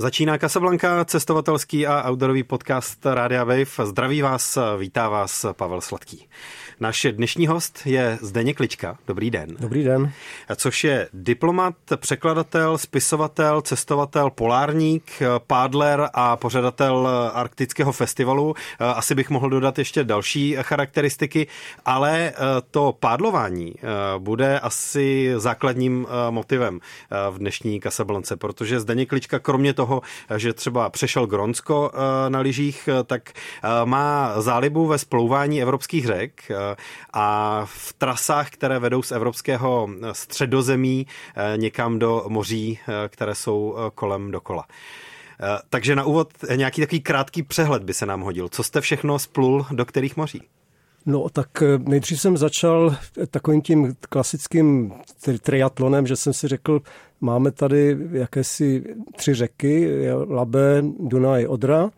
Začíná Casablanca, cestovatelský a outdoorový podcast Rádia Wave. Zdraví vás, vítá vás Pavel Sladký. Náš dnešní host je Zdeněk Klička. Dobrý den. Dobrý den. Což je diplomat, překladatel, spisovatel, cestovatel, polárník, pádler a pořadatel Arktického festivalu. Asi bych mohl dodat ještě další charakteristiky, ale to pádlování bude asi základním motivem v dnešní Casablance, protože Zdeněk Klička kromě toho, že třeba přešel Gronsko na lyžích, tak má zálibu ve splouvání evropských řek a v trasách, které vedou z evropského středozemí eh, někam do moří, eh, které jsou eh, kolem dokola. Takže na úvod nějaký takový krátký přehled by se nám hodil. Co jste všechno splul do kterých moří? No tak nejdřív jsem začal takovým tím klasickým triatlonem, že jsem si řekl, máme tady jakési tři řeky, Labe, Dunaj, Odra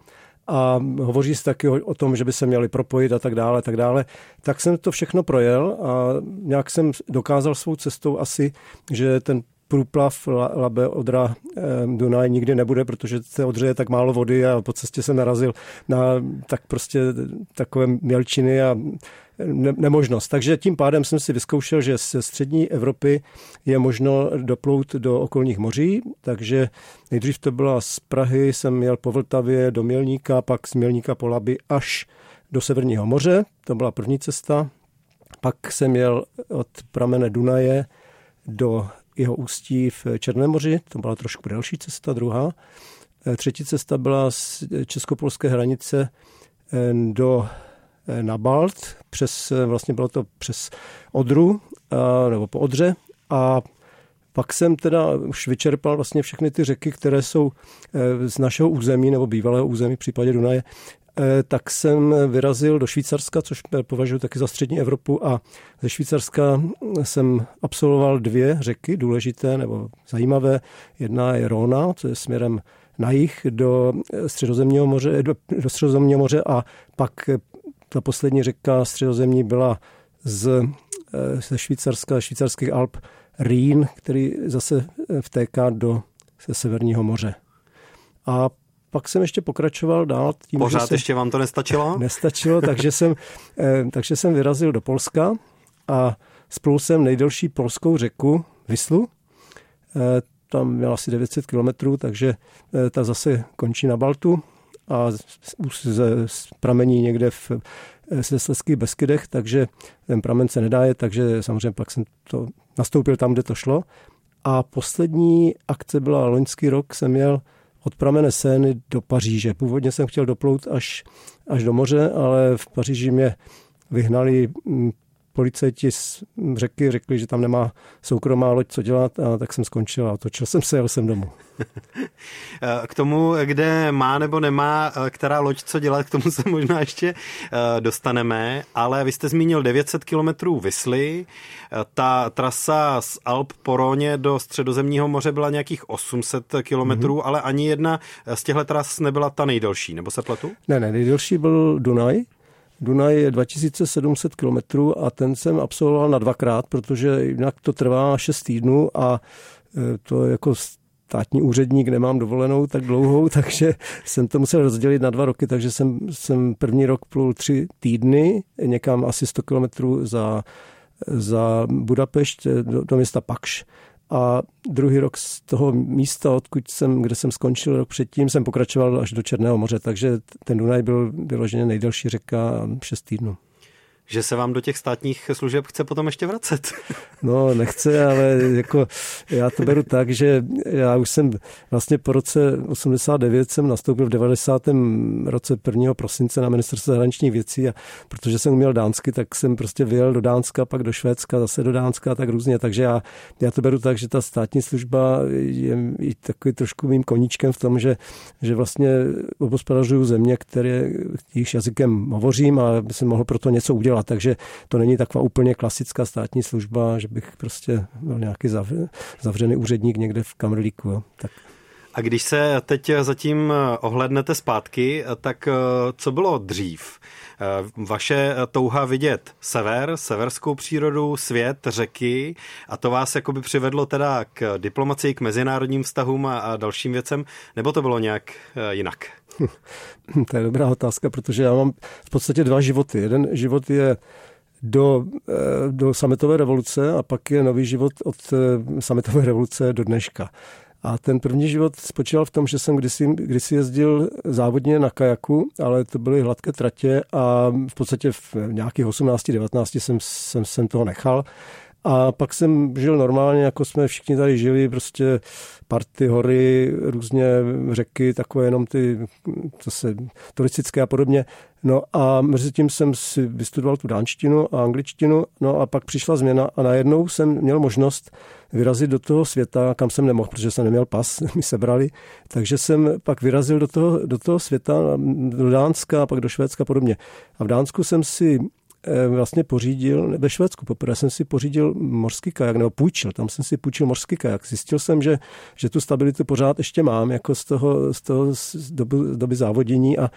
a hovoří se taky o, o tom, že by se měli propojit a tak dále, tak dále. Tak jsem to všechno projel a nějak jsem dokázal svou cestou asi, že ten průplav Labe Odra Dunaj nikdy nebude, protože se Odře je tak málo vody a po cestě se narazil na tak prostě takové mělčiny a ne, nemožnost. Takže tím pádem jsem si vyzkoušel, že ze střední Evropy je možno doplout do okolních moří, takže nejdřív to byla z Prahy, jsem měl po Vltavě do Mělníka, pak z Mělníka po Laby až do Severního moře, to byla první cesta. Pak jsem měl od pramene Dunaje do jeho ústí v Černém moři, to byla trošku delší cesta, druhá. Třetí cesta byla z českopolské hranice do Eh, na Balt, přes, eh, vlastně bylo to přes Odru, nebo po Odře a pak jsem teda už vyčerpal vlastně všechny ty řeky, které jsou eh, z našeho území nebo bývalého území v případě Dunaje, tak jsem vyrazil do Švýcarska, což považuji taky za střední Evropu a ze Švýcarska jsem absolvoval dvě řeky důležité nebo zajímavé. Jedna je Rona, co je směrem na jih do středozemního moře, do, do středozemního moře a pak ta poslední řeka středozemní byla z, eh, ze Švýcarska, švýcarských Alp Rýn, který zase eh, vtéká do se Severního moře. A pak jsem ještě pokračoval dál. Tím, Pořád jsem, ještě vám to nestačilo? Nestačilo, takže jsem, eh, takže jsem vyrazil do Polska a splul jsem nejdelší polskou řeku Vyslu. Tam měla asi 900 kilometrů, takže ta zase končí na Baltu a pramení někde v se Sleských Beskydech, takže ten pramen se nedá je, takže samozřejmě pak jsem to nastoupil tam, kde to šlo. A poslední akce byla loňský rok, jsem měl od pramene Sény do Paříže. Původně jsem chtěl doplout až, až do moře, ale v Paříži mě vyhnali mm, policajti z řeky řekli, že tam nemá soukromá loď co dělat a tak jsem skončil a otočil jsem se, jel jsem domů. K tomu, kde má nebo nemá která loď co dělat, k tomu se možná ještě eh, dostaneme, ale vy jste zmínil 900 kilometrů Vysly, ta trasa z Alp po Róně do středozemního moře byla nějakých 800 kilometrů, mm-hmm. ale ani jedna z těchto tras nebyla ta nejdelší, nebo se pletu? Ne, ne, nejdelší byl Dunaj, Dunaj je 2700 km a ten jsem absolvoval na dvakrát, protože jinak to trvá 6 týdnů a e, to jako státní úředník nemám dovolenou tak dlouhou, takže jsem to musel rozdělit na dva roky, takže jsem, jsem první rok plul tři týdny, někam asi 100 kilometrů za, za Budapešť do, do města Pakš a druhý rok z toho místa, odkud jsem, kde jsem skončil rok předtím, jsem pokračoval až do Černého moře, takže ten Dunaj byl vyloženě nejdelší řeka 6 týdnů že se vám do těch státních služeb chce potom ještě vracet. No, nechce, ale jako já to beru tak, že já už jsem vlastně po roce 89 jsem nastoupil v 90. roce 1. prosince na ministerstvo zahraničních věcí a protože jsem uměl dánsky, tak jsem prostě vyjel do Dánska, pak do Švédska, zase do Dánska a tak různě. Takže já, já to beru tak, že ta státní služba je i takový trošku mým koníčkem v tom, že, že vlastně obospodařuju země, které jejich jazykem hovořím a by jsem mohl pro to něco udělat dělat, takže to není taková úplně klasická státní služba, že bych prostě byl nějaký zavřený úředník někde v Kamrlíku. Jo. Tak. A když se teď zatím ohlednete zpátky, tak co bylo dřív? Vaše touha vidět sever, severskou přírodu, svět, řeky a to vás jakoby přivedlo teda k diplomacii, k mezinárodním vztahům a, a dalším věcem, nebo to bylo nějak jinak? to je dobrá otázka, protože já mám v podstatě dva životy. Jeden život je do, eh, do sametové revoluce a pak je nový život od eh, sametové revoluce do dneška. A ten první život spočíval v tom, že jsem kdysi, kdysi jezdil závodně na kajaku, ale to byly hladké tratě a v podstatě v nějakých 18-19 jsem, jsem, jsem toho nechal. A pak jsem žil normálně, jako jsme všichni tady žili, prostě party, hory, různě řeky, takové jenom ty zase turistické a podobně. No a mezi tím jsem si vystudoval tu dánštinu a angličtinu, no a pak přišla změna a najednou jsem měl možnost vyrazit do toho světa, kam jsem nemohl, protože jsem neměl pas, mi sebrali, takže jsem pak vyrazil do toho, do toho světa, do Dánska a pak do Švédska a podobně. A v Dánsku jsem si vlastně pořídil, ve Švédsku poprvé jsem si pořídil morský kajak, nebo půjčil, tam jsem si půjčil morský kajak. Zjistil jsem, že, že tu stabilitu pořád ještě mám, jako z toho, z toho z doby, z doby závodění a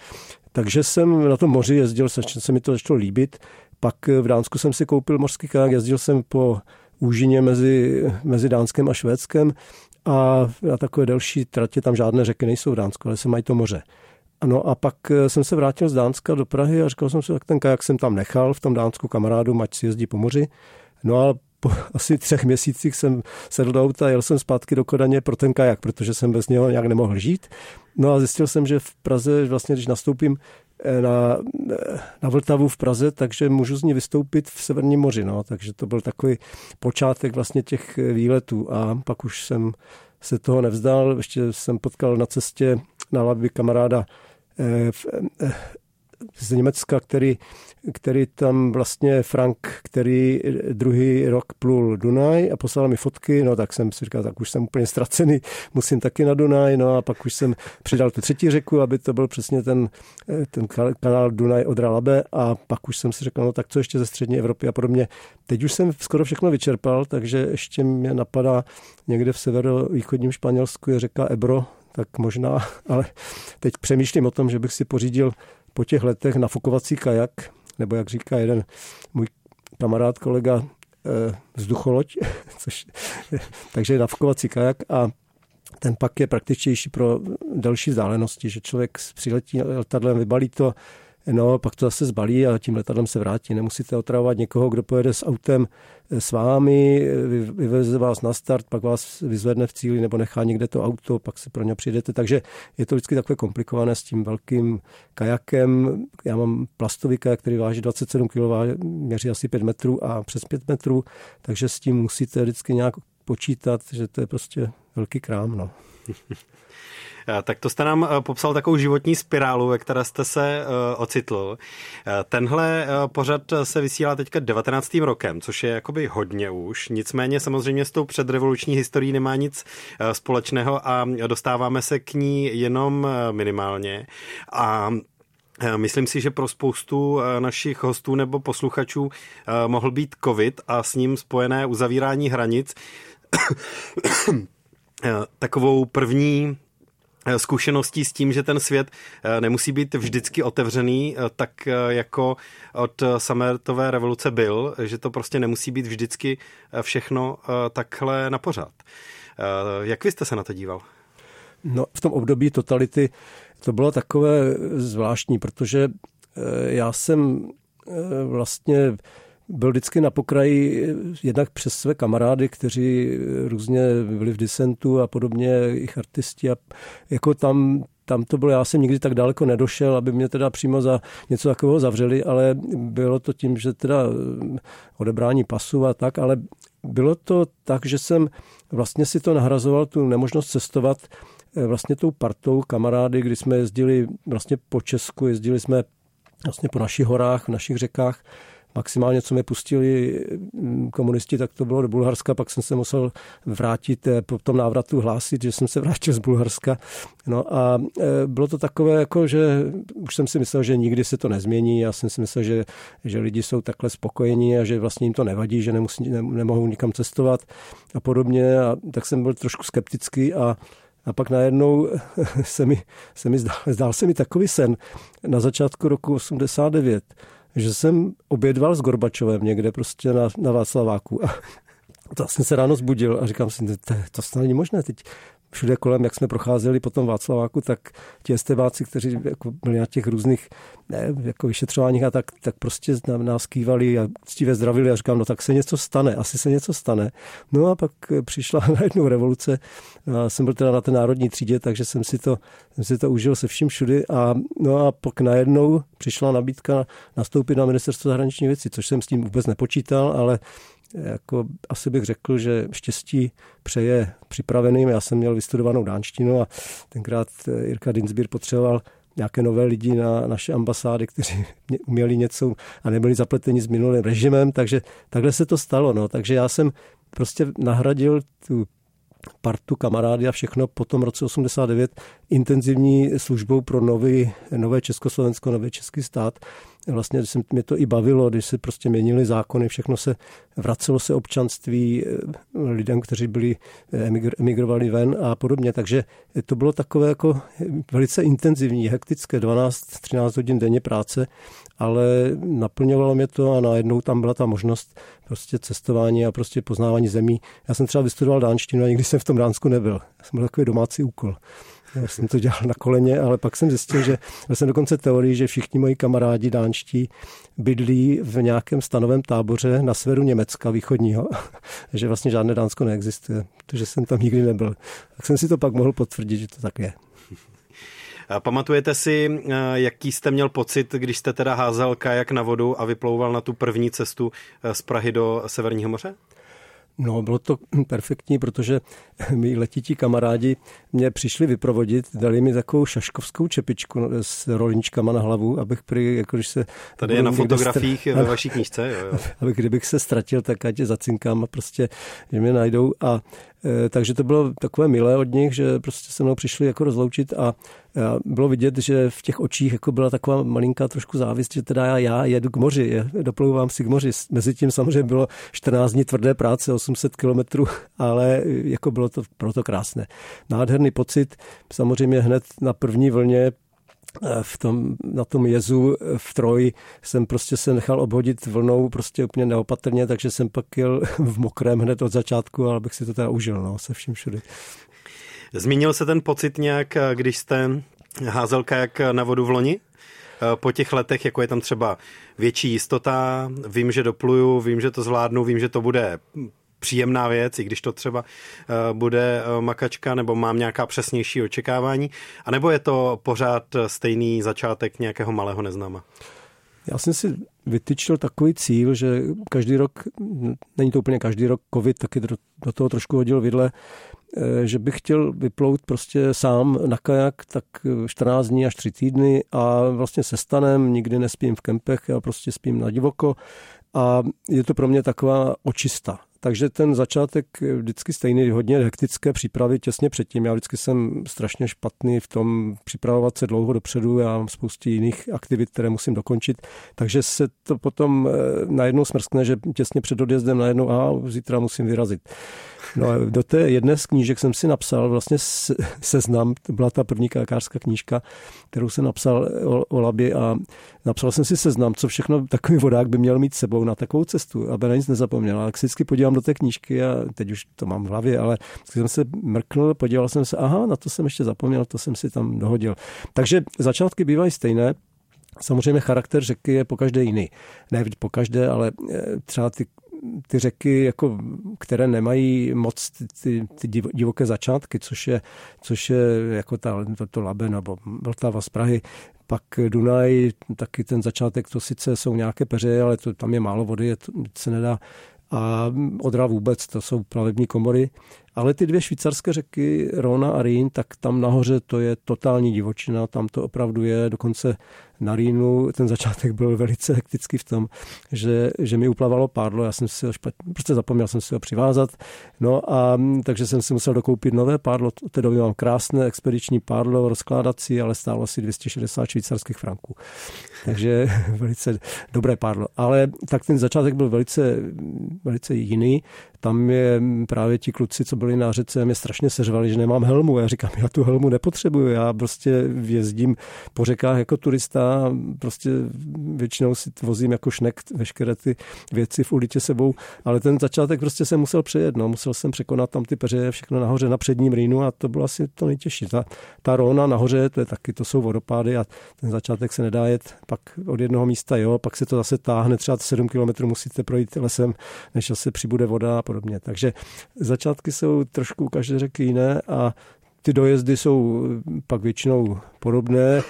takže jsem na tom moři jezdil, se, se mi to začalo líbit. Pak v Dánsku jsem si koupil morský kajak, jezdil jsem po úžině mezi, mezi Dánskem a Švédskem a na takové delší tratě tam žádné řeky nejsou v Dánsku, ale se mají to moře. No a pak eh, jsem se vrátil z Dánska do Prahy a říkal jsem si, tak ten kajak jsem tam nechal v tom Dánsku kamarádu, ať si jezdí po moři. No a po asi třech měsících jsem sedl do auta a jel jsem zpátky do Kodaně pro ten kajak, protože jsem bez něho nějak nemohl žít. No a zjistil jsem, že v Praze, vlastně když nastoupím eh, na, eh, na Vltavu v Praze, takže můžu z ní vystoupit v Severním moři. No. Takže to byl takový počátek vlastně těch výletů a pak už jsem se toho nevzdal. Ještě jsem potkal na cestě na Labi kamaráda z Německa, který, který tam vlastně Frank, který druhý rok plul Dunaj a poslal mi fotky, no tak jsem si říkal, tak už jsem úplně ztracený, musím taky na Dunaj, no a pak už jsem přidal tu třetí řeku, aby to byl přesně ten, ten kanál Dunaj od Ralabe. A pak už jsem si řekl, no tak co ještě ze střední Evropy a podobně. Teď už jsem skoro všechno vyčerpal, takže ještě mě napadá někde v severovýchodním Španělsku je řeka Ebro, tak možná, ale teď přemýšlím o tom, že bych si pořídil po těch letech nafukovací kajak, nebo jak říká jeden můj kamarád, kolega, eh, vzducholoď, což, takže nafukovací kajak a ten pak je praktičtější pro další vzdálenosti, že člověk přiletí letadlem, vybalí to, No, pak to zase zbalí a tím letadlem se vrátí. Nemusíte otravovat někoho, kdo pojede s autem eh, s vámi, vyveze vás na start, pak vás vyzvedne v cíli nebo nechá někde to auto, pak si pro ně přijdete. Takže je to vždycky takové komplikované s tím velkým kajakem. Já mám plastový kajak, který váží 27 kg, měří asi 5 metrů a přes 5 metrů, takže s tím musíte vždycky nějak počítat, že to je prostě velký krám. No. Eh, tak to jste nám eh, popsal takovou životní spirálu, ve které jste se eh, ocitl. Tenhle pořad se vysílá teďka 19. rokem, což je jakoby hodně už. Nicméně samozřejmě s tou předrevoluční historií nemá nic společného a dostáváme se k ní jenom minimálně. A Myslím si, že pro spoustu našich hostů nebo posluchačů mohl být COVID a s ním spojené uzavírání hranic takovou první Eh, zkušeností s tím, že ten svět eh, nemusí být vždycky otevřený, eh, tak jako od sametové revoluce byl, že to prostě nemusí být vždycky všechno takhle na pořád. Jak vy jste se na to díval? No, v tom období totality to bylo takové zvláštní, protože já jsem vlastně byl vždycky na pokraji jednak přes své kamarády, kteří různě byli v disentu a podobně, jejich artisti a jako tam, tam to bylo, já jsem nikdy tak daleko nedošel, aby mě teda přímo za něco takového zavřeli, ale bylo to tím, že teda odebrání pasu a tak, ale bylo to tak, že jsem vlastně si to nahrazoval, tu nemožnost cestovat eh, vlastně tou partou kamarády, kdy jsme jezdili vlastně po Česku, jezdili jsme vlastně po našich horách, v našich řekách maximálně, co mě pustili mm, komunisti, tak to bylo do Bulharska, pak jsem se musel vrátit, eh, po tom návratu hlásit, že jsem se vrátil z Bulharska. No a eh, bylo to takové, jako, že už jsem si myslel, že nikdy se to nezmění. Já jsem si myslel, že, že lidi jsou takhle spokojení a že vlastně jim to nevadí, že nemusí, ne, nemohou nikam cestovat a podobně. A tak jsem byl trošku skeptický a A pak najednou se mi, se mi zdál, zdál se mi takový sen na začátku roku 89, že jsem obědval s Gorbačovem někde prostě na, na Václaváku. A to jsem se ráno zbudil a říkám si, to, to snad není možné. Teď všude kolem, jak jsme procházeli po tom Václaváku, tak ti estebáci, kteří jako byli na těch různých ne, jako vyšetřováních a tak, tak prostě nás kývali a ctivě zdravili a říkám, no tak se něco stane, asi se něco stane. No a pak přišla najednou revoluce, a jsem byl teda na té národní třídě, takže jsem si to, jsem si to užil se vším všudy a no a pak najednou přišla nabídka nastoupit na ministerstvo zahraniční věcí, což jsem s tím vůbec nepočítal, ale jako asi bych řekl, že štěstí přeje připraveným. Já jsem měl vystudovanou dánštinu a tenkrát Jirka Dinsbír potřeboval nějaké nové lidi na naše ambasády, kteří uměli něco a nebyli zapleteni s minulým režimem, takže takhle se to stalo. No. Takže já jsem prostě nahradil tu partu kamarády a všechno po tom roce 89 intenzivní službou pro nový, nové Československo, nový český stát vlastně se mě to i bavilo, když se prostě měnily zákony, všechno se, vracelo se občanství eh, lidem, kteří byli eh, emigrovali ven a podobně, takže to bylo takové jako velice intenzivní, hektické, 12-13 hodin denně práce, ale naplňovalo mě to a najednou tam byla ta možnost prostě cestování a prostě poznávání zemí. Já jsem třeba vystudoval dánštinu a nikdy jsem v tom Dánsku nebyl. Já jsem byl takový domácí úkol. Já jsem to dělal na koleně, ale pak jsem zjistil, že byl jsem dokonce teorii, že všichni moji kamarádi dánští bydlí v nějakém stanovém táboře na severu Německa východního, že vlastně žádné Dánsko neexistuje, protože jsem tam nikdy nebyl. Tak jsem si to pak mohl potvrdit, že to tak je. Pamatujete si, jaký jste měl pocit, když jste teda házel kajak na vodu a vyplouval na tu první cestu z Prahy do Severního moře? No, bylo to perfektní, protože mi letití kamarádi mě přišli vyprovodit, dali mi takovou šaškovskou čepičku s rolničkama na hlavu, abych prý, jako když se... Tady je na fotografiích str... ve vaší knížce, jo, jo. Abych, kdybych se ztratil, tak ať je zacinkám a prostě, že mě najdou a takže to bylo takové milé od nich, že prostě se mnou přišli jako rozloučit a bylo vidět, že v těch očích jako byla taková malinká trošku závist, že teda já, já jedu k moři, doplouvám si k moři. Mezitím samozřejmě bylo 14 dní tvrdé práce, 800 kilometrů, ale jako bylo to proto krásné. Nádherný pocit, samozřejmě hned na první vlně v tom, na tom jezu v Troji jsem prostě se nechal obhodit vlnou prostě úplně neopatrně, takže jsem pak jel v mokrém hned od začátku, ale bych si to teda užil, no, se vším všude. Zmínil se ten pocit nějak, když jste házel kajak na vodu v loni? Po těch letech, jako je tam třeba větší jistota, vím, že dopluju, vím, že to zvládnu, vím, že to bude příjemná věc, i když to třeba eh, bude eh, makačka nebo mám nějaká přesnější očekávání, anebo je to pořád stejný začátek nějakého malého neznáma? Já jsem si vytyčil takový cíl, že každý rok, není to úplně každý rok, covid taky do, toho trošku hodil vidle, eh, že bych chtěl vyplout prostě sám na kajak tak 14 dní až 3 týdny a vlastně se stanem, nikdy nespím v kempech, já prostě spím na divoko a je to pro mě taková očista. Takže ten začátek vždycky stejný, hodně hektické přípravy těsně předtím. Já vždycky jsem strašně špatný v tom připravovat se dlouho dopředu. Já mám spousty jiných aktivit, které musím dokončit. Takže se to potom eh, najednou smrskne, že těsně před odjezdem najednou, a zítra musím vyrazit. No a do té jedné z knížek jsem si napsal vlastně seznam, to byla ta první kajakářská knížka, kterou jsem napsal o, o Labi a napsal jsem si seznam, co všechno takový vodák by měl mít sebou na takovou cestu, aby na nic nezapomněl. A si vždycky podívám do té knížky a teď už to mám v hlavě, ale jsem se mrknul, podíval jsem se, aha, na to jsem ještě zapomněl, to jsem si tam dohodil. Takže začátky bývají stejné, Samozřejmě charakter řeky je po každé jiný. Ne po každé, ale eh, třeba ty ty řeky, jako, které nemají moc ty, ty, ty divoké začátky, což je, což je jako ta, to, to Labe nebo Vltava z Prahy, pak Dunaj, taky ten začátek, to sice jsou nějaké peře, ale to, tam je málo vody, je to, se nedá a Odra vůbec, to jsou plavební komory. Ale ty dvě švýcarské řeky, Rona a Rýn, tak tam nahoře to je totální divočina, tam to opravdu je, dokonce na Rýnu ten začátek byl velice hektický v tom, že, že mi uplavalo pádlo, já jsem si ho špatně, prostě zapomněl jsem si ho přivázat, no a takže jsem si musel dokoupit nové pádlo, od té doby mám krásné expediční pádlo, rozkládací, ale stálo asi 260 švýcarských franků. Takže velice dobré pádlo. Ale tak ten začátek byl velice, velice jiný tam je právě ti kluci, co byli na řece, mě strašně seřvali, že nemám helmu. Já říkám, já tu helmu nepotřebuju, já prostě jezdím po řekách jako turista, prostě většinou si vozím jako šnek veškeré ty věci v ulitě sebou, ale ten začátek prostě jsem musel přejet, no. musel jsem překonat tam ty peře, všechno nahoře na předním rýnu a to bylo asi to nejtěžší. Ta, ta róna nahoře, to je taky, to jsou vodopády a ten začátek se nedá jet pak od jednoho místa, jo, pak se to zase táhne, třeba 7 kilometrů musíte projít lesem, než se přibude voda a podobně. Takže začátky jsou trošku každé řeky jiné a ty dojezdy jsou pak většinou podobné.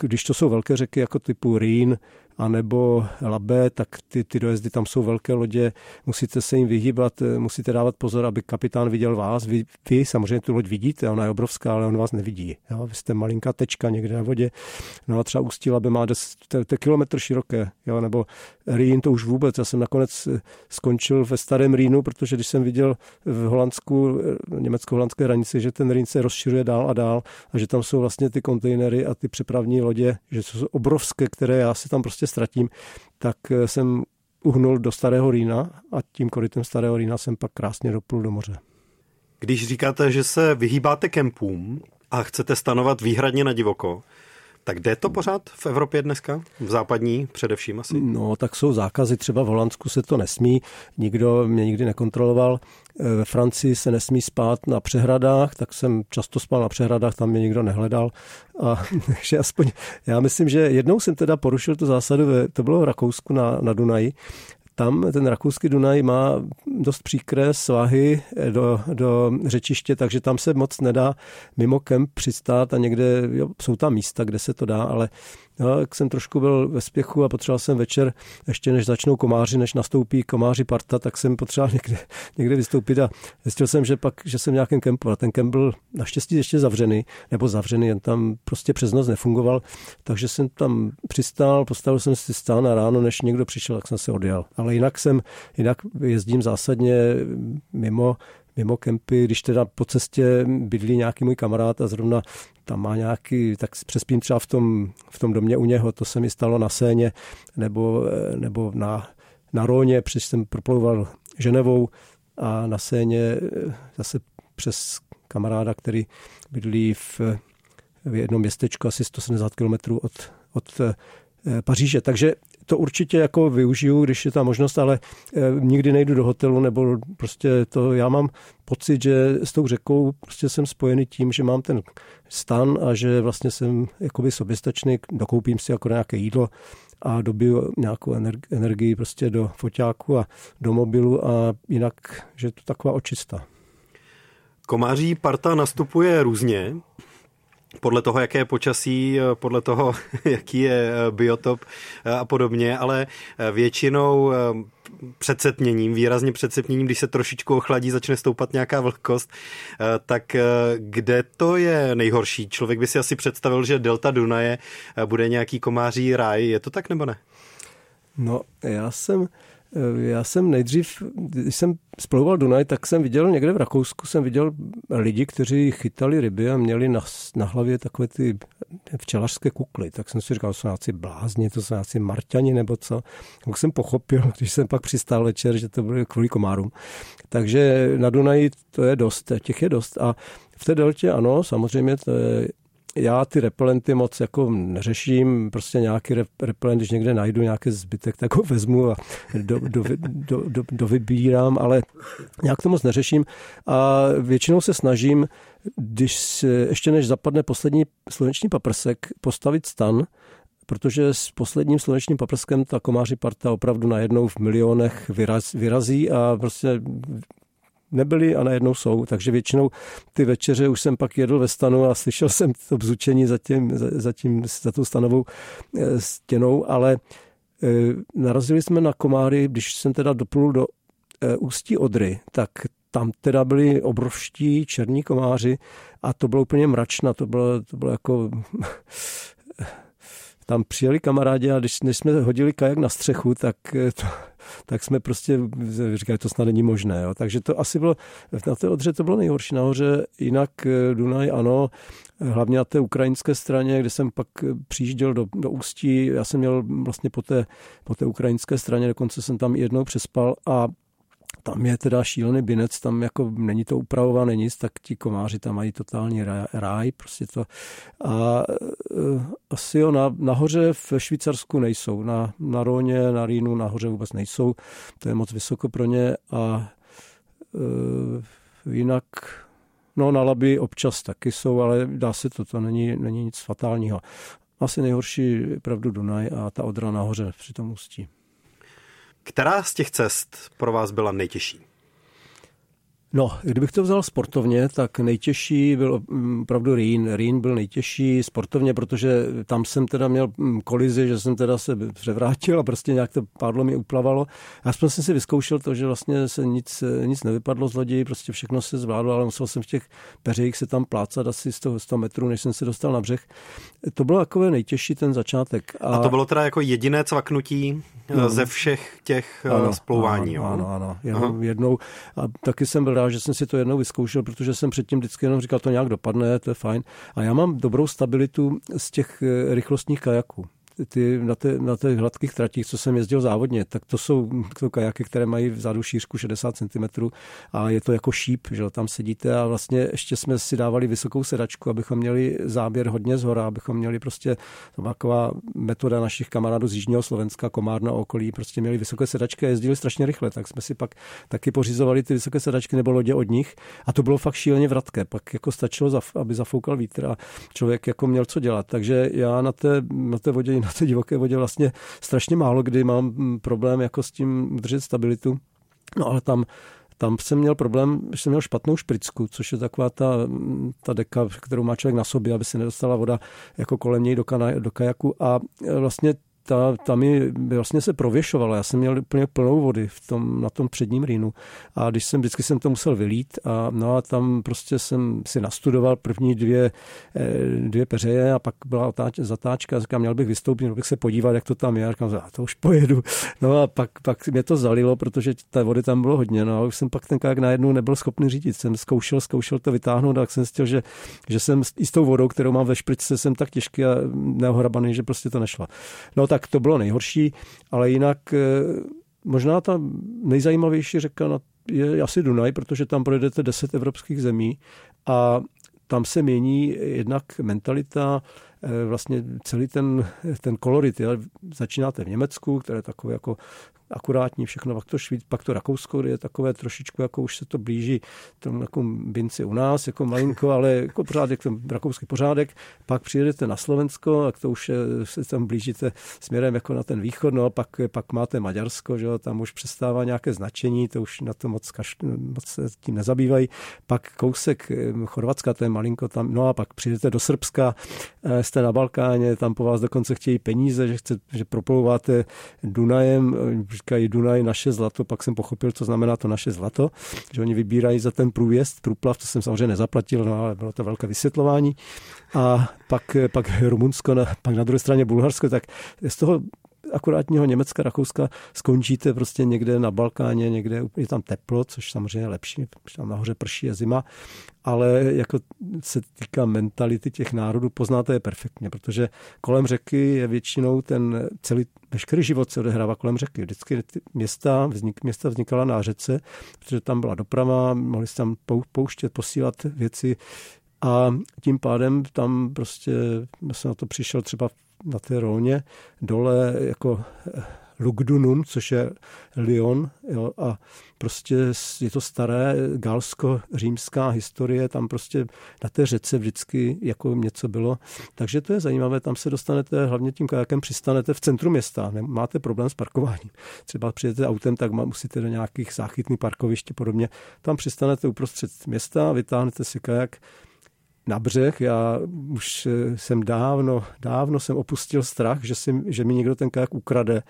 Když to jsou velké řeky jako typu Rýn, anebo Labe, tak ty, ty dojezdy tam jsou velké lodě, musíte se jim vyhýbat, eh, musíte dávat pozor, aby kapitán viděl vás. Vy, vy samozřejmě tu loď vidíte, ona je obrovská, ale on vás nevidí. Jo? Vy jste malinká tečka někde na vodě. No a třeba Ústí Labe má 10, to, to je kilometr široké, jo? nebo Rýn to už vůbec. Já jsem nakonec eh, skončil ve starém Rýnu, protože když jsem viděl v Holandsku, eh, německo-holandské hranici, že ten Rýn se rozšiřuje dál a dál a že tam jsou vlastně ty kontejnery a ty přepravní lodě, že jsou obrovské, které já si tam prostě ztratím, tak eh, jsem uhnul do Starého Rýna a tím korytem Starého Rýna jsem pak krásně doplul do moře. Když říkáte, že se vyhýbáte kempům a chcete stanovat výhradně na divoko, tak jde to pořád v Evropě dneska? V západní především asi? No, tak jsou zákazy, třeba v Holandsku se to nesmí, nikdo mě nikdy nekontroloval. E, ve Francii se nesmí spát na přehradách, tak jsem často spal na přehradách, tam mě nikdo nehledal. A, takže aspoň, já myslím, že jednou jsem teda porušil tu zásadu, to bylo v Rakousku na, na Dunaji, tam ten rakouský Dunaj má dost příkré svahy do, do řečiště, takže tam se moc nedá mimo kemp přistát a někde jo, jsou tam místa, kde se to dá, ale jak jsem trošku byl ve spěchu a potřeboval jsem večer, ještě než začnou komáři, než nastoupí komáři parta, tak jsem potřeboval někde, někde vystoupit a zjistil jsem, že pak, že jsem v nějakém kempu a ten kemp byl naštěstí ještě zavřený, nebo zavřený, jen tam prostě přes noc nefungoval, takže jsem tam přistál, postavil jsem si stán a ráno, než někdo přišel, tak jsem se odjel. Ale jinak jsem, jinak jezdím zásadně mimo mimo kempy, když teda po cestě bydlí nějaký můj kamarád a zrovna tam má nějaký, tak přespím třeba v tom, v tom domě u něho, to se mi stalo na Séně nebo, nebo na, na Róně, když jsem proplouval Ženevou a na Séně zase přes kamaráda, který bydlí v, v jednom městečku asi 170 km od, od eh, Paříže. Takže to určitě jako využiju, když je ta možnost, ale eh, nikdy nejdu do hotelu, nebo prostě to, já mám pocit, že s tou řekou prostě jsem spojený tím, že mám ten stan a že vlastně jsem jakoby soběstačný, dokoupím si jako nějaké jídlo a dobiju nějakou energii prostě do foťáku a do mobilu a jinak, že je to taková očista. Komáří parta nastupuje různě podle toho, jaké je počasí, eh, podle toho, jaký je eh, biotop eh, a podobně, ale většinou předsetněním, výrazně předsetněním, když se trošičku ochladí, začne stoupat nějaká vlhkost, tak kde to je nejhorší? Člověk by si asi představil, že delta Dunaje bude nějaký komáří ráj. Je to tak nebo ne? No, já jsem já jsem nejdřív, když jsem splouval Dunaj, tak jsem viděl někde v Rakousku, jsem viděl lidi, kteří chytali ryby a měli na, na hlavě takové ty včelařské kukly. Tak jsem si říkal, jsou nějací blázni, to jsou nějací marťani nebo co. Tak jsem pochopil, když jsem pak přistál večer, že to bylo kvůli komárům. Takže na Dunaji to je dost, těch je dost. A v té deltě ano, samozřejmě to je já ty repelenty moc jako neřeším, prostě nějaký repelent, když někde najdu nějaký zbytek, tak ho vezmu a do, do, do, do, ale nějak to moc neřeším. A většinou se snažím, když se, ještě než zapadne poslední sluneční paprsek, postavit stan, protože s posledním slunečním paprskem ta komáři parta opravdu najednou v milionech vyraz, vyrazí a prostě nebyly a najednou jsou. Takže většinou ty večeře už jsem pak jedl ve stanu a slyšel jsem to bzučení za, tím, za, za, tím, za tou stanovou eh, stěnou, ale eh, narazili jsme na komáry, když jsem teda doplul do eh, ústí Odry, tak tam teda byli obrovští černí komáři a to bylo úplně mračna, to bylo, to bylo jako tam přijeli kamarádi a když, než jsme hodili kajak na střechu, tak, eh, to, tak jsme prostě říkali, to snad není možné. Jo. Takže to asi bylo, na té Odře to bylo nejhorší nahoře, jinak eh, Dunaj ano, hlavně na té ukrajinské straně, kde jsem pak eh, přijížděl do, do Ústí, já jsem měl vlastně po té, po té ukrajinské straně, dokonce jsem tam jednou přespal a tam je teda šílený binec, tam jako není to upravované nic, tak ti komáři tam mají totální ráj, prostě to. A uh, asi jo, na, nahoře v Švýcarsku nejsou, na, na Róně, na Rýnu nahoře vůbec nejsou, to je moc vysoko pro ně a uh, jinak No na Labi občas taky jsou, ale dá se to, to není, není nic fatálního. Asi nejhorší je pravdu Dunaj a ta odra nahoře při tom ústí. Která z těch cest pro vás byla nejtěžší? No, kdybych to vzal sportovně, tak nejtěžší byl mm, opravdu Rýn. Rýn byl nejtěžší sportovně, protože tam jsem teda měl mm, kolizi, že jsem teda se převrátil a prostě nějak to pádlo mi uplavalo. Aspoň jsem si vyzkoušel to, že vlastně se nic, nic nevypadlo z lodi, prostě všechno se zvládlo, ale musel jsem v těch peřejích se tam plácat asi 100, 100 metrů, než jsem se dostal na břeh. To bylo takové nejtěžší ten začátek. A, a to bylo teda jako jediné cvaknutí no. ze všech těch ano, splouvání. Ano, ano, ano. Jenom jednou. A taky jsem byl rád, že jsem si to jednou vyzkoušel, protože jsem předtím vždycky jenom říkal, to nějak dopadne, to je fajn. A já mám dobrou stabilitu z těch eh, rychlostních kajaků ty, na, té, na těch hladkých tratích, co jsem jezdil závodně, tak to jsou to kajaky, které mají vzadu šířku 60 cm a je to jako šíp, že tam sedíte a vlastně ještě jsme si dávali vysokou sedačku, abychom měli záběr hodně z hora, abychom měli prostě taková metoda našich kamarádů z Jižního Slovenska, Komárna okolí, prostě měli vysoké sedačky a jezdili strašně rychle, tak jsme si pak taky pořizovali ty vysoké sedačky nebo lodě od nich a to bylo fakt šíleně vratké, pak jako stačilo, aby zafoukal vítr a člověk jako měl co dělat, takže já na té, na té vodě na té divoké vodě vlastně strašně málo kdy mám mm, problém jako s tím držet stabilitu. No ale tam tam jsem měl problém, že jsem měl špatnou špricku, což je taková ta, mm, ta deka, kterou má člověk na sobě, aby se nedostala voda jako kolem něj do, kana, do kajaku a vlastně ta, ta mi vlastně se prověšovala. Já jsem měl úplně plnou vody v tom, na tom předním rýnu. A když jsem, vždycky jsem to musel vylít a, no a tam prostě jsem si nastudoval první dvě, eh, dvě peřeje a pak byla otáč, zatáčka. Říkám, měl bych vystoupit, měl bych se podívat, jak to tam je. A říkám, a to už pojedu. No a pak, pak mě to zalilo, protože té vody tam bylo hodně. No a už jsem pak ten kajak najednou nebyl schopný řídit. Jsem zkoušel, zkoušel to vytáhnout a tak jsem zjistil, že, že jsem i s tou vodou, kterou mám ve špričce, jsem tak těžký a neohrabaný, že prostě to nešlo. No tak to bylo nejhorší, ale jinak eh, možná ta nejzajímavější řeka je asi Dunaj, protože tam projedete 10 evropských zemí a tam se mění jednak mentalita, eh, vlastně celý ten, ten kolorit. Začínáte v Německu, které je takové jako akurátní všechno, pak to, Švýc, pak to Rakousko je takové trošičku, jako už se to blíží tomu jako binci u nás, jako malinko, ale jako pořádek, ten rakouský pořádek, pak přijedete na Slovensko a to už je, se tam blížíte směrem jako na ten východ, no a pak, pak máte Maďarsko, že tam už přestává nějaké značení, to už na to moc, kaš, moc se tím nezabývají, pak kousek eh, Chorvatska, to je malinko tam, no a pak přijedete do Srbska, eh, jste na Balkáně, tam po vás dokonce chtějí peníze, že, chce, že proplouváte Dunajem, říkají Dunaj naše zlato, pak jsem pochopil, co znamená to naše zlato, že oni vybírají za ten průjezd, průplav, to jsem samozřejmě nezaplatil, no ale bylo to velké vysvětlování. A pak, pak Rumunsko, pak na druhé straně Bulharsko, tak z toho akurátního Německa, Rakouska skončíte prostě někde na Balkáně, někde je tam teplo, což samozřejmě je lepší, tam nahoře prší je zima, ale jako se týká mentality těch národů, poznáte je perfektně, protože kolem řeky je většinou ten celý, veškerý život se odehrává kolem řeky. Vždycky města, vznik, města vznikala na řece, protože tam byla doprava, mohli se tam pouštět, posílat věci, a tím pádem tam prostě, já jsem na to přišel třeba na té Róně dole jako eh, Lugdunum, což je Lyon, jo, a prostě je to staré galsko-římská historie, tam prostě na té řece vždycky jako něco bylo. Takže to je zajímavé, tam se dostanete, hlavně tím kajakem přistanete v centru města, máte problém s parkováním. Třeba přijete autem, tak musíte do nějakých záchytných parkovišť podobně. Tam přistanete uprostřed města, vytáhnete si kajak, na břeh. Já už eh, jsem dávno, dávno jsem opustil strach, že, si, že mi někdo ten kajak ukrade.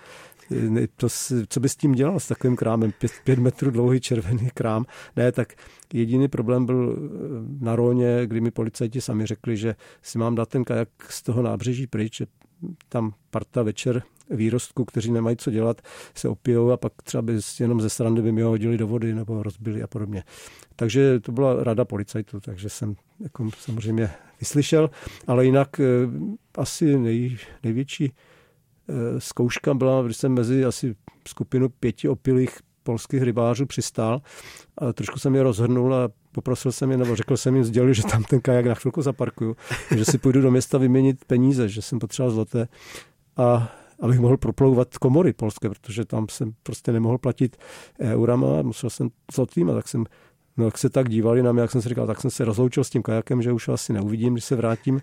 To, co by s tím dělal s takovým krámem? Pět, pět metrů dlouhý červený krám. Ne, tak jediný problém byl eh, na Róně, kdy mi policajti sami řekli, že si mám dát ten kajak z toho nábřeží pryč, že tam parta večer výrostku, kteří nemají co dělat, se opijou a pak třeba by jenom ze srandy by mi ho hodili do vody nebo rozbili a podobně. Takže to byla rada policajtů, takže jsem jako samozřejmě vyslyšel, ale jinak eh, asi nej, největší zkouška byla, když jsem mezi asi skupinu pěti opilých polských rybářů přistál a trošku jsem je rozhrnul a poprosil jsem je, nebo řekl jsem jim, sdělil, že tam ten kajak na chvilku zaparkuju, že si půjdu do města vyměnit peníze, že jsem potřeboval zlaté a abych mohl proplouvat komory polské, protože tam jsem prostě nemohl platit eurama, musel jsem zlatýma, tak jsem No, jak se tak dívali na mě, jak jsem si říkal, tak jsem se rozloučil s tím kajakem, že už asi neuvidím, když se vrátím.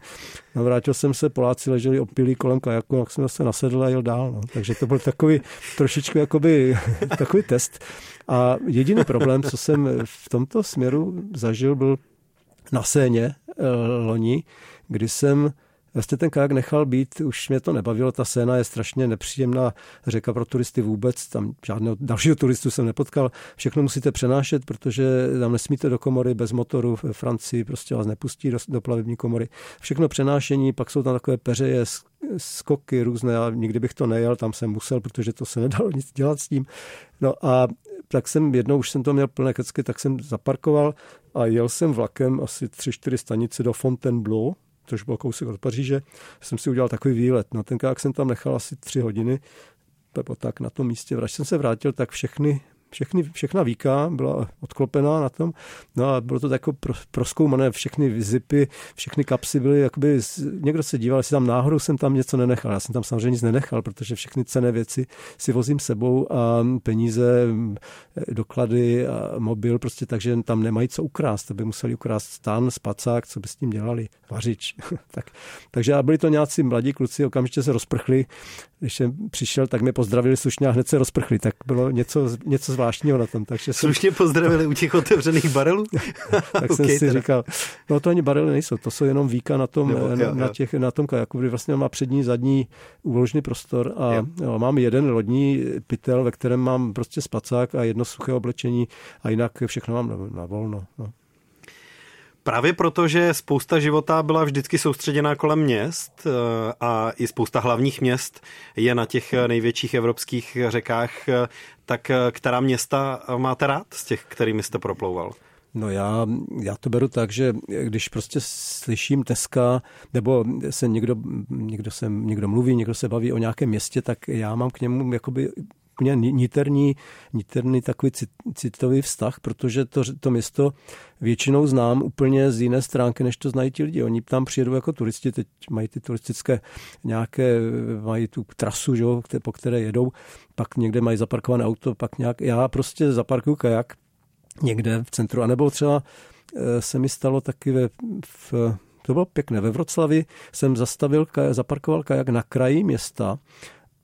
No, vrátil jsem se, Poláci leželi opilí kolem kajaku, jak jsem se nasedl a jel dál. No. Takže to byl takový trošičku jakoby takový test. A jediný problém, co jsem v tomto směru zažil, byl na scéně eh, loni, kdy jsem Vlastně ten kajak nechal být, už mě to nebavilo, ta scéna je strašně nepříjemná řeka pro turisty vůbec, tam žádného dalšího turistu jsem nepotkal, všechno musíte přenášet, protože tam nesmíte do komory bez motoru, v Francii prostě vás nepustí do, do plavební komory. Všechno přenášení, pak jsou tam takové peřeje, skoky různé, a nikdy bych to nejel, tam jsem musel, protože to se nedalo nic dělat s tím. No a tak jsem jednou, už jsem to měl plné kecky, tak jsem zaparkoval a jel jsem vlakem asi 3-4 stanice do Fontainebleau, což bylo kousek od Paříže, jsem si udělal takový výlet. No tenkrát jsem tam nechal asi tři hodiny, tak na tom místě. Vraž jsem se vrátil, tak všechny všechny, všechna víka byla odklopená na tom. No a bylo to jako pro, proskoumané, všechny zipy, všechny kapsy byly jakoby, někdo se díval, jestli tam náhodou jsem tam něco nenechal. Já jsem tam samozřejmě nic nenechal, protože všechny cené věci si vozím sebou a peníze, doklady a mobil prostě, takže tam nemají co ukrást. To by museli ukrást stan, spacák, co by s tím dělali, vařič. tak, takže a byli to nějací mladí kluci, okamžitě se rozprchli. Když jsem přišel, tak mě pozdravili slušně a hned se rozprchli. Tak bylo něco, něco zvláštního na tom. Takže Slušně jsem... pozdravili u těch otevřených barelů? tak jsem si teda. říkal, no to ani barely nejsou, to jsou jenom víka na tom, Nebo, na, jo, na, těch, na tom kajaku, kdy vlastně má přední, zadní úložný prostor a jo. Jo, mám jeden lodní pytel, ve kterém mám prostě spacák a jedno suché oblečení a jinak všechno mám na, na volno. No. Právě proto, že spousta života byla vždycky soustředěná kolem měst eh, a i spousta hlavních měst je na těch největších evropských řekách, eh, tak eh, která města máte rád z těch, kterými jste proplouval? No já, já to beru tak, že když prostě slyším Teska, nebo se někdo, někdo, se, někdo mluví, někdo se baví o nějakém městě, tak já mám k němu jakoby úplně niterní, niterný takový citový vztah, protože to, to město většinou znám úplně z jiné stránky, než to znají ti lidi. Oni tam přijedou jako turisti, teď mají ty turistické nějaké, mají tu trasu, že, po které jedou, pak někde mají zaparkované auto, pak nějak, já prostě zaparkuju kajak někde v centru, anebo třeba eh, se mi stalo taky ve, v, to bylo pěkné, ve Vroclavi jsem zastavil, zaparkoval kajak na kraji města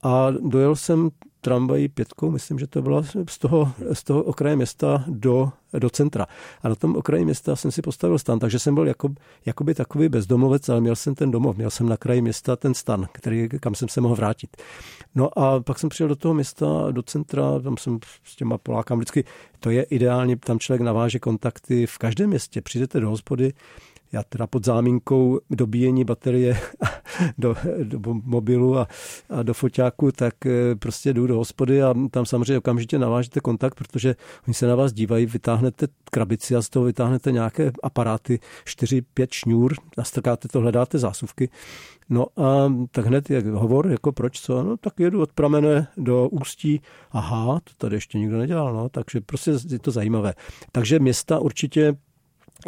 a dojel jsem tramvají pětkou, myslím, že to bylo z toho, z toho okraje města do, do centra. A na tom okraji města jsem si postavil stan, takže jsem byl jako, jakoby takový bezdomovec, ale měl jsem ten domov, měl jsem na kraji města ten stan, který, kam jsem se mohl vrátit. No a pak jsem přišel do toho města, do centra, tam jsem s těma Polákám vždycky, to je ideálně, tam člověk naváže kontakty v každém městě, přijdete do hospody, já teda pod záminkou dobíjení baterie do, do mobilu a, a do foťáku, tak eh, prostě jdu do hospody a tam samozřejmě okamžitě navážete kontakt, protože oni se na vás dívají, vytáhnete krabici a z toho vytáhnete nějaké aparáty, 4-5 šňůr, nastrkáte to, hledáte zásuvky. No a tak hned jak hovor, jako proč co, no tak jedu od pramene do Ústí, aha, to tady ještě nikdo nedělal, no, takže prostě je to zajímavé. Takže města určitě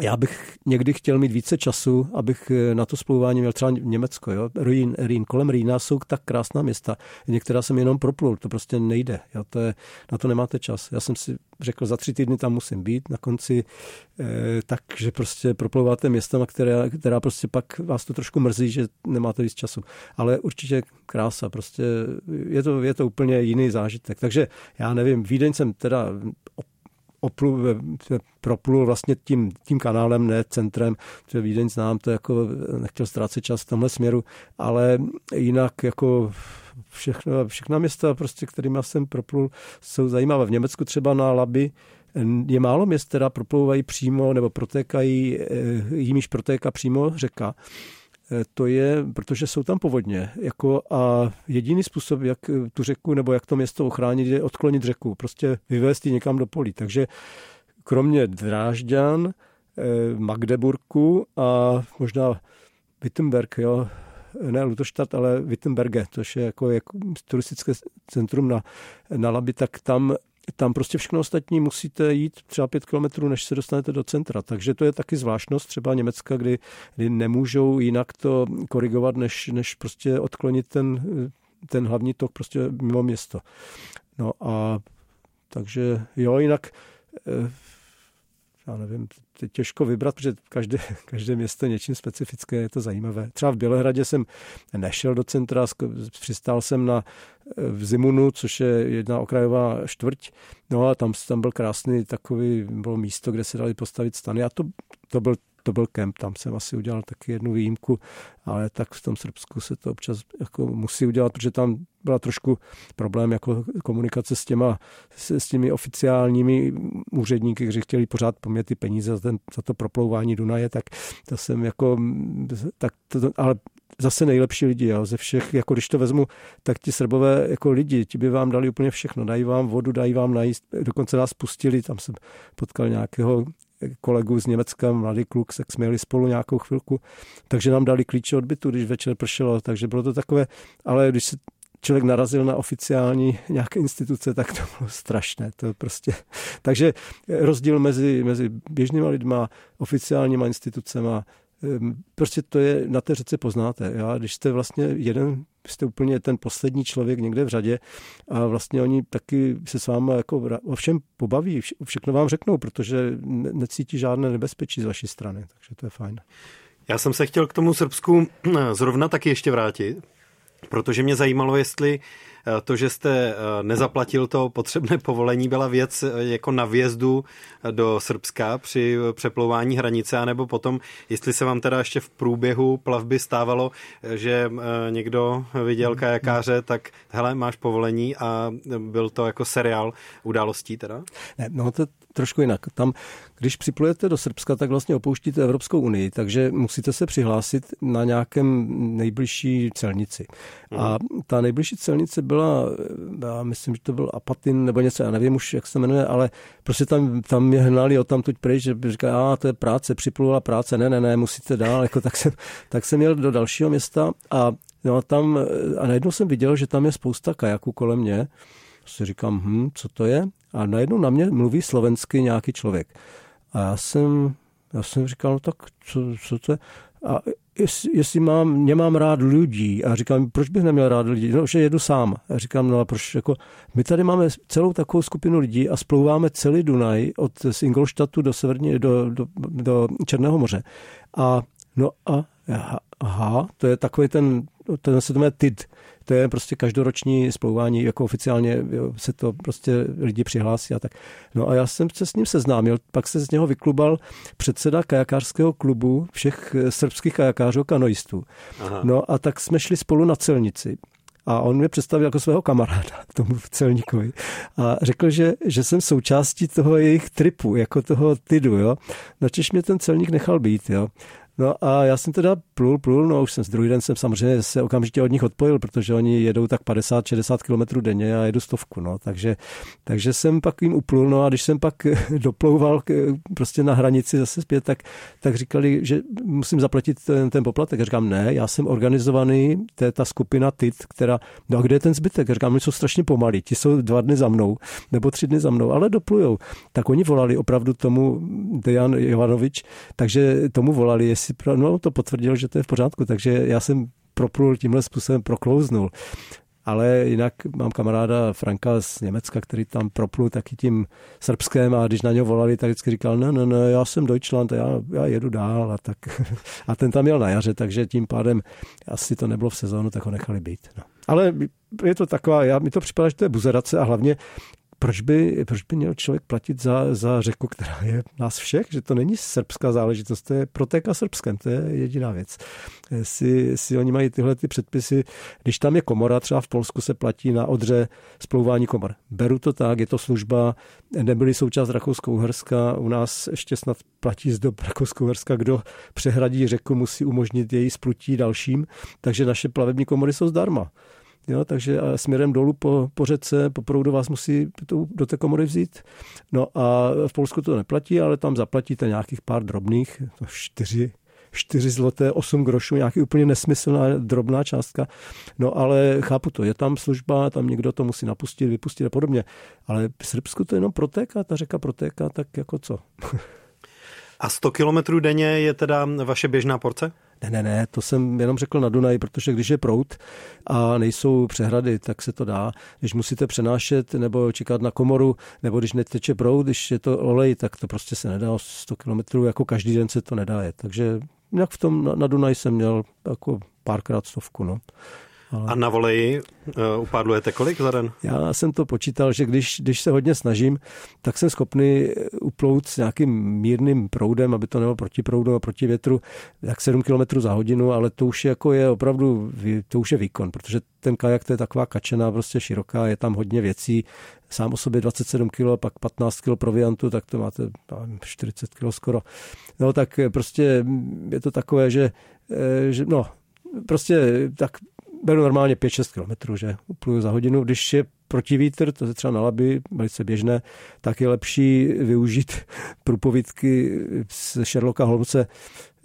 já bych někdy chtěl mít více času, abych eh, na to splouvání měl třeba Německo. Jo? Rýn, Rýn, kolem Rýna jsou tak krásná města. Některá jsem jenom proplul, to prostě nejde. Jo? To je, na to nemáte čas. Já jsem si řekl, za tři týdny tam musím být. Na konci eh, tak, že prostě proplouváte městama, která, která prostě pak vás to trošku mrzí, že nemáte víc času. Ale určitě krása, prostě je to, je to úplně jiný zážitek. Takže já nevím, Vídeň jsem teda oplul, proplul vlastně tím, tím kanálem, ne centrem, že Vídeň znám, to jako nechtěl ztrácet čas v tomhle směru, ale jinak jako všechno, všechna města, prostě, kterými jsem proplul, jsou zajímavé. V Německu třeba na Laby je málo měst, která proplouvají přímo nebo protékají, eh, jimiž protéká přímo řeka. Eh, to je, protože jsou tam povodně. Jako a jediný způsob, jak tu řeku nebo jak to město ochránit, je odklonit řeku. Prostě vyvést ji někam do polí. Takže kromě Drážďan, eh, Magdeburku a možná Wittenberg, jo, ne Lutoštat, ale Wittenberge, což je jako, jako turistické centrum na, na Labi, tak tam tam prostě všechno ostatní musíte jít třeba pět kilometrů, než se dostanete do centra. Takže to je taky zvláštnost třeba Německa, kdy, kdy nemůžou jinak to korigovat, než, než prostě odklonit ten, ten hlavní tok prostě mimo město. No a takže jo, jinak eh, já nevím, těžko vybrat, protože každé, každé město je něčím specifické, je to zajímavé. Třeba v Bělehradě jsem nešel do centra, přistál jsem na v Zimunu, což je jedna okrajová čtvrť. No a tam, tam byl krásný takový, bylo místo, kde se dali postavit stany a to, to byl to byl kemp, tam jsem asi udělal taky jednu výjimku, ale tak v tom Srbsku se to občas jako musí udělat, protože tam byla trošku problém jako komunikace s, těma, s, s těmi oficiálními úředníky, kteří chtěli pořád pomět ty peníze za, ten, za to proplouvání Dunaje, tak to jsem jako, tak to, ale zase nejlepší lidi, jo, ze všech, jako když to vezmu, tak ti Srbové jako lidi, ti by vám dali úplně všechno, dají vám vodu, dají vám najíst, dokonce nás pustili, tam jsem potkal nějakého kolegu z Německa, mladý kluk, se směli spolu nějakou chvilku, takže nám dali klíče od bytu, když večer pršelo, takže bylo to takové, ale když se člověk narazil na oficiální nějaké instituce, tak to bylo strašné. To prostě. Takže rozdíl mezi, mezi běžnýma lidma, oficiálníma institucema, prostě to je, na té řece poznáte. Já, když jste vlastně jeden, jste úplně ten poslední člověk někde v řadě a vlastně oni taky se s vámi jako o všem pobaví, všechno vám řeknou, protože necítí žádné nebezpečí z vaší strany, takže to je fajn. Já jsem se chtěl k tomu Srbsku zrovna taky ještě vrátit, protože mě zajímalo, jestli Eh, to, že jste eh, nezaplatil to potřebné povolení, byla věc eh, jako na vjezdu do Srbska při přeplouvání hranice, anebo potom, jestli se vám teda ještě v průběhu plavby stávalo, že někdo viděl kajakáře, tak hele, máš povolení a byl to jako seriál událostí teda? Ne, no to trošku jinak. Tam, když připlujete do Srbska, tak vlastně opouštíte Evropskou unii, takže musíte se přihlásit na nějakém nejbližší celnici. A mhm. ta nejbližší celnice byla, já myslím, že to byl Apatin nebo něco, já nevím už, jak se jmenuje, ale prostě tam, tam mě hnali o tam tuď pryč, že říká, a to je práce, připlula práce, ne, ne, ne, musíte dál, jako, tak, jsem, tak jsem jel do dalšího města a No a tam, a najednou jsem viděl, že tam je spousta kajaků kolem mě. Si říkám, hm, co to je? A najednou na mě mluví slovensky nějaký člověk. A já jsem, já jsem říkal, no tak co, co to je? A jestli, mám, nemám rád lidí. A říkám, proč bych neměl rád lidí? No, že jedu sám. A říkám, no a proč, jako, my tady máme celou takovou skupinu lidí a splouváme celý Dunaj od z Ingolštatu do, severní, do, do, do Černého moře. A no a aha, to je takový ten, ten se to jmenuje TID, to je prostě každoroční splouvání, jako oficiálně se to prostě lidi přihlásí a tak. No a já jsem se s ním seznámil, pak se z něho vyklubal předseda kajakářského klubu všech srbských kajakářů kanoistů. Aha. No a tak jsme šli spolu na celnici. A on mě představil jako svého kamaráda, tomu celníkovi. A řekl, že, že jsem součástí toho jejich tripu, jako toho tydu, jo. Načež mě ten celník nechal být, jo. No a já jsem teda plul, plul, no už jsem druhý den jsem samozřejmě se okamžitě od nich odpojil, protože oni jedou tak 50-60 km denně a jedu stovku, no, takže, takže jsem pak jim uplul, no a když jsem pak doplouval prostě na hranici zase zpět, tak, tak říkali, že musím zaplatit ten, ten poplatek. Já říkám, ne, já jsem organizovaný, to je ta skupina TIT, která, no a kde je ten zbytek? Já říkám, oni jsou strašně pomalí, ti jsou dva dny za mnou, nebo tři dny za mnou, ale doplujou. Tak oni volali opravdu tomu Dejan Jovanovič, takže tomu volali, jestli si no, to potvrdil, že to je v pořádku, takže já jsem proplul tímhle způsobem, proklouznul. Ale jinak mám kamaráda Franka z Německa, který tam proplul taky tím srbském a když na něho volali, tak vždycky říkal, ne, ne, ne, já jsem Deutschland, já, já jedu dál a tak. A ten tam měl na jaře, takže tím pádem asi to nebylo v sezónu, tak ho nechali být. No. Ale je to taková, já, mi to připadá, že to je buzerace a hlavně proč by, proč by měl člověk platit za, za řeku, která je nás všech, že to není srbská záležitost, to je protéka srbskem, to je jediná věc. Jestli, jestli oni mají tyhle ty předpisy, když tam je komora, třeba v Polsku se platí na odře splouvání komor. Beru to tak, je to služba, nebyly součást Rakousko-Uherska, u nás ještě snad platí z dob Rakousko-Uherska, kdo přehradí řeku, musí umožnit její splutí dalším, takže naše plavební komory jsou zdarma. Jo, takže směrem dolů po, po řece, po proudu vás musí tu, do té komory vzít. No a v Polsku to neplatí, ale tam zaplatíte nějakých pár drobných, čtyři 4 zloté, 8 grošů, nějaký úplně nesmyslná drobná částka. No ale chápu to, je tam služba, tam někdo to musí napustit, vypustit a podobně. Ale v Srbsku to jenom protéká, ta řeka protéká, tak jako co? A 100 kilometrů denně je teda vaše běžná porce? Ne, ne, ne, to jsem jenom řekl na Dunaj, protože když je prout a nejsou přehrady, tak se to dá. Když musíte přenášet nebo čekat na komoru, nebo když neteče prout, když je to olej, tak to prostě se nedá 100 kilometrů, jako každý den se to nedá jet. Takže jak v tom na, na Dunaj jsem měl jako párkrát stovku. No. Ale... A na voleji uh, upádlujete kolik za den? Já jsem to počítal, že když, když se hodně snažím, tak jsem schopný uplout s nějakým mírným proudem, aby to nebylo proti proudu a proti větru, jak 7 km za hodinu, ale to už jako je opravdu, to už je výkon, protože ten kajak to je taková kačená, prostě široká, je tam hodně věcí, sám o sobě 27 kg, pak 15 kg proviantu, tak to máte 40 kg skoro. No tak prostě je to takové, že, eh, že no, prostě tak beru normálně 5-6 km, že upluju za hodinu. Když je protivítr, to je třeba na laby, velice běžné, tak je lepší využít průpovídky z Sherlocka Holmese,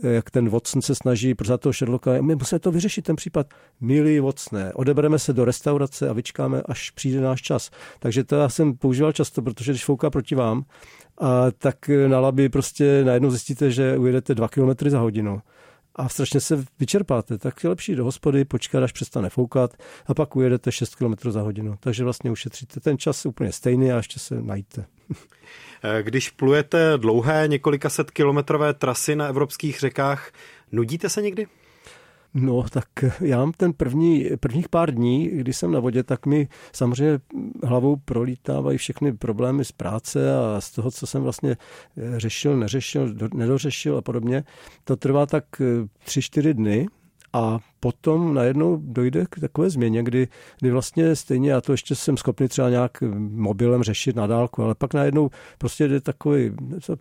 jak ten Watson se snaží za toho Sherlocka, my musíme to vyřešit ten případ. Milý Watsone, odebereme se do restaurace a vyčkáme, až přijde náš čas. Takže to já jsem používal často, protože když fouká proti vám, a tak na laby prostě najednou zjistíte, že ujedete 2 km za hodinu a strašně se vyčerpáte, tak je lepší do hospody, počkat, až přestane foukat a pak ujedete 6 km za hodinu. Takže vlastně ušetříte ten čas úplně stejný a ještě se najíte. Když plujete dlouhé několika set kilometrové trasy na evropských řekách, nudíte se někdy? No, tak já mám ten první, prvních pár dní, kdy jsem na vodě, tak mi samozřejmě hlavou prolítávají všechny problémy z práce a z toho, co jsem vlastně eh, řešil, neřešil, nedořešil a podobně. To trvá tak eh, tři, čtyři dny, a potom najednou dojde k takové změně, kdy, kdy vlastně stejně já to ještě jsem schopný třeba nějak mobilem řešit na dálku, ale pak najednou prostě jde takový,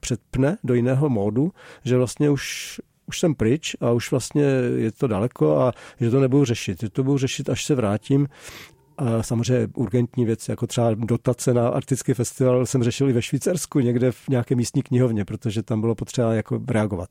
předpne do jiného módu, že vlastně už už jsem pryč a už vlastně je to daleko a že to nebudu řešit. Že to budu řešit, až se vrátím a samozřejmě urgentní věci, jako třeba dotace na arktický festival jsem řešil i ve Švýcarsku, někde v nějaké místní knihovně, protože tam bylo potřeba jako reagovat.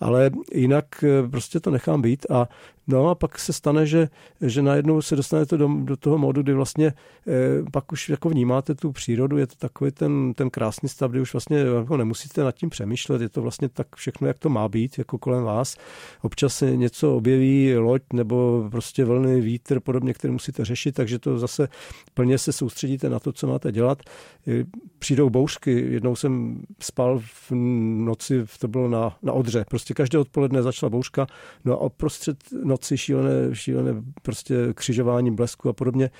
Ale jinak eh, prostě to nechám být a No a pak se stane, že, že najednou se dostanete do, do toho modu, kdy vlastně eh, pak už jako vnímáte tu přírodu, je to takový ten, ten krásný stav, kdy už vlastně jako nemusíte nad tím přemýšlet, je to vlastně tak všechno, jak to má být, jako kolem vás. Občas se něco objeví, loď nebo prostě vlny, vítr, podobně, který musíte řešit, takže to zase plně se soustředíte na to, co máte dělat. Přijdou bouřky, jednou jsem spal v noci, to bylo na, na Odře, prostě každé odpoledne začala bouřka, no a prostřed noci šílené, šílené prostě křižování blesku a podobně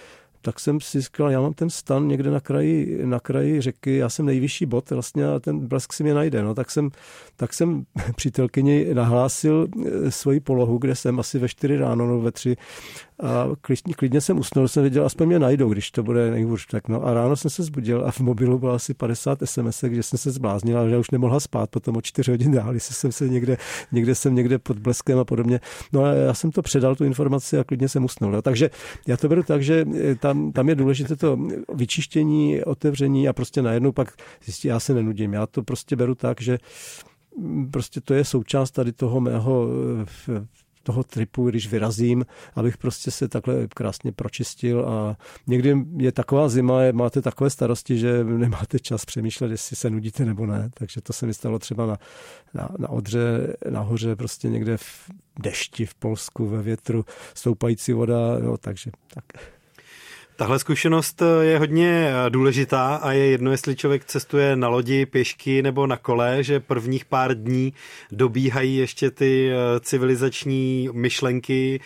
tak jsem si říkal, já mám ten stan někde na kraji, na kraji řeky, já jsem nejvyšší bod vlastně a ten blesk si mě najde. No, tak jsem, tak jsem přítelkyni nahlásil eh, svoji polohu, kde jsem asi ve čtyři ráno nebo ve tři a klidně, klidně jsem usnul, jsem viděl, aspoň mě najdou, když to bude nejhůř. Tak no a ráno jsem se zbudil a v mobilu bylo asi 50 SMS, že jsem se zbláznil, ale že už nemohla spát potom o 4 hodin dál, jestli jsem se někde, někde jsem někde pod bleskem a podobně. No a já jsem to předal, tu informaci a klidně jsem usnul. No. Takže já to beru tak, že eh, tam, tam je důležité to vyčištění, otevření a prostě najednou pak zjistí, já se nenudím. Já to prostě beru tak, že mm, prostě to je součást tady toho mého eh, toho tripu, když vyrazím, abych prostě se takhle krásně pročistil a někdy je taková zima, máte takové starosti, že nemáte čas přemýšlet, jestli se nudíte nebo ne, takže to se mi stalo třeba na, na, na Odře, nahoře, prostě někde v dešti v Polsku, ve větru, stoupající voda, no takže tak. Tahle zkušenost eh, je hodně eh, důležitá a je jedno, jestli člověk cestuje na lodi, pěšky nebo na kole, že prvních pár dní dobíhají ještě ty eh, civilizační myšlenky,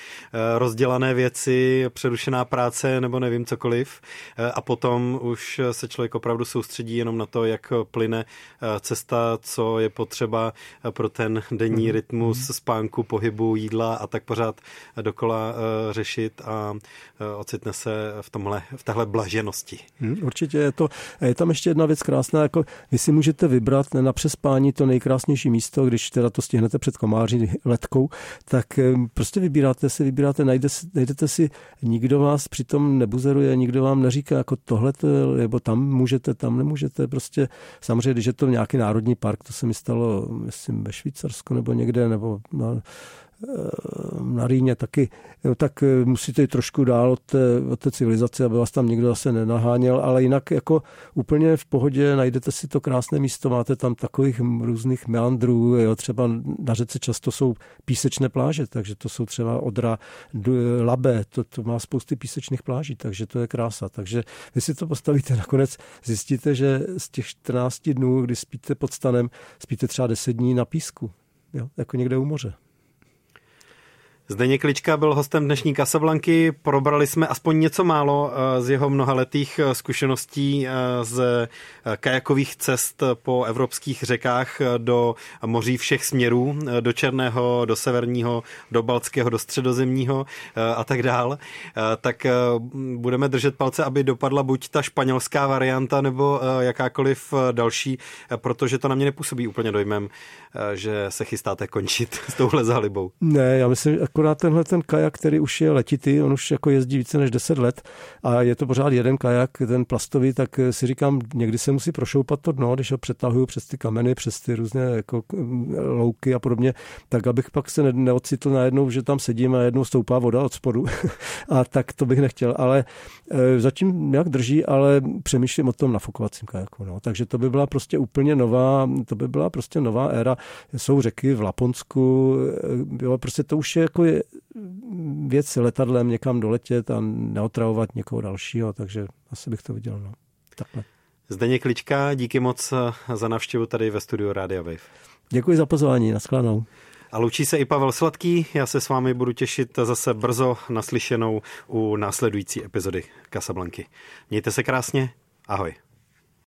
rozdělané věci, přerušená práce nebo nevím cokoliv. A potom už se člověk opravdu soustředí jenom na to, jak plyne cesta, co je potřeba pro ten denní mhm. rytmus mhm. spánku, pohybu, jídla a tak pořád dokola řešit a ocitne se v tom tomhle, v téhle blaženosti. Hmm, určitě je to. Je tam ještě jedna věc krásná, jako vy si můžete vybrat na přespání to nejkrásnější místo, když teda to stihnete před komáří letkou, tak prostě vybíráte si, vybíráte, najde, najdete si, nikdo vás přitom nebuzeruje, nikdo vám neříká jako tohle, nebo tam můžete, tam nemůžete, prostě samozřejmě, když je to nějaký národní park, to se mi stalo, myslím, ve Švýcarsku nebo někde, nebo na, na Rýně taky, tak eh, musíte jít trošku dál od té, od té civilizace, aby vás tam nikdo zase nenaháněl, ale jinak jako úplně v pohodě najdete si to krásné místo, máte tam takových různých meandrů, jo, třeba na řece často jsou písečné pláže, takže to jsou třeba Odra, Labe, to, to má spousty písečných pláží, takže to je krása. Takže vy si to postavíte nakonec, zjistíte, že z těch 14 dnů, kdy spíte pod stanem, spíte třeba 10 dní na písku, jo, jako někde u moře. Zdeněk Klička byl hostem dnešní Kasablanky. Probrali jsme aspoň něco málo eh, z jeho mnohaletých eh, zkušeností eh, z kajakových cest po evropských řekách do moří všech směrů, do Černého, do Severního, do Balckého, do Středozemního a tak dál. Tak budeme držet palce, aby dopadla buď ta španělská varianta nebo jakákoliv další, protože to na mě nepůsobí úplně dojmem, že se chystáte končit s touhle zálibou. Ne, já myslím, akorát tenhle ten kajak, který už je letitý, on už jako jezdí více než 10 let a je to pořád jeden kajak, ten plastový, tak si říkám, někdy se musí prošoupat to dno, když ho přetahuju přes ty kameny, přes ty různé jako louky a podobně, tak abych pak se neocitl najednou, že tam sedím a jednou stoupá voda od spodu. a tak to bych nechtěl, ale e, zatím nějak drží, ale přemýšlím o tom nafukovacím kajaku. No. Takže to by byla prostě úplně nová, to by byla prostě nová éra. Jsou řeky v Laponsku, e, jo, prostě to už je jako je, věc letadlem někam doletět a neotravovat někoho dalšího, takže asi bych to viděl. No. Takhle. Zdeněk Klička, díky moc za navštěvu tady ve studiu Radio Wave. Děkuji za pozvání, naschledanou. A loučí se i Pavel Sladký, já se s vámi budu těšit zase brzo naslyšenou u následující epizody Casablanky. Mějte se krásně, ahoj.